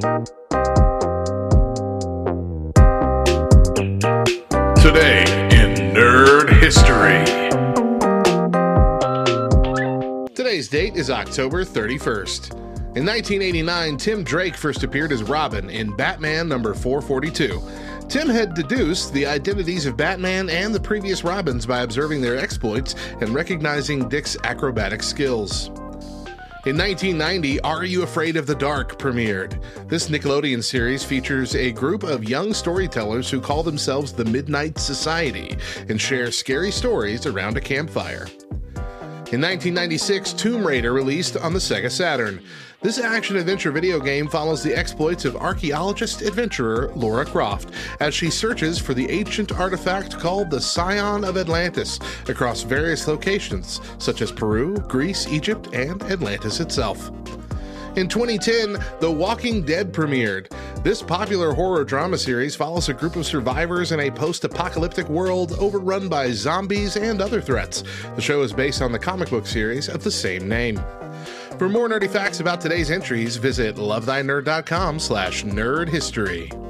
Today in Nerd History. Today's date is October 31st. In 1989, Tim Drake first appeared as Robin in Batman number 442. Tim had deduced the identities of Batman and the previous Robins by observing their exploits and recognizing Dick's acrobatic skills. In 1990, Are You Afraid of the Dark premiered. This Nickelodeon series features a group of young storytellers who call themselves the Midnight Society and share scary stories around a campfire. In 1996, Tomb Raider released on the Sega Saturn. This action adventure video game follows the exploits of archaeologist adventurer Lara Croft as she searches for the ancient artifact called the Scion of Atlantis across various locations such as Peru, Greece, Egypt, and Atlantis itself. In 2010, The Walking Dead premiered. This popular horror drama series follows a group of survivors in a post apocalyptic world overrun by zombies and other threats. The show is based on the comic book series of the same name. For more nerdy facts about today's entries, visit lovethynerd.com slash nerdhistory.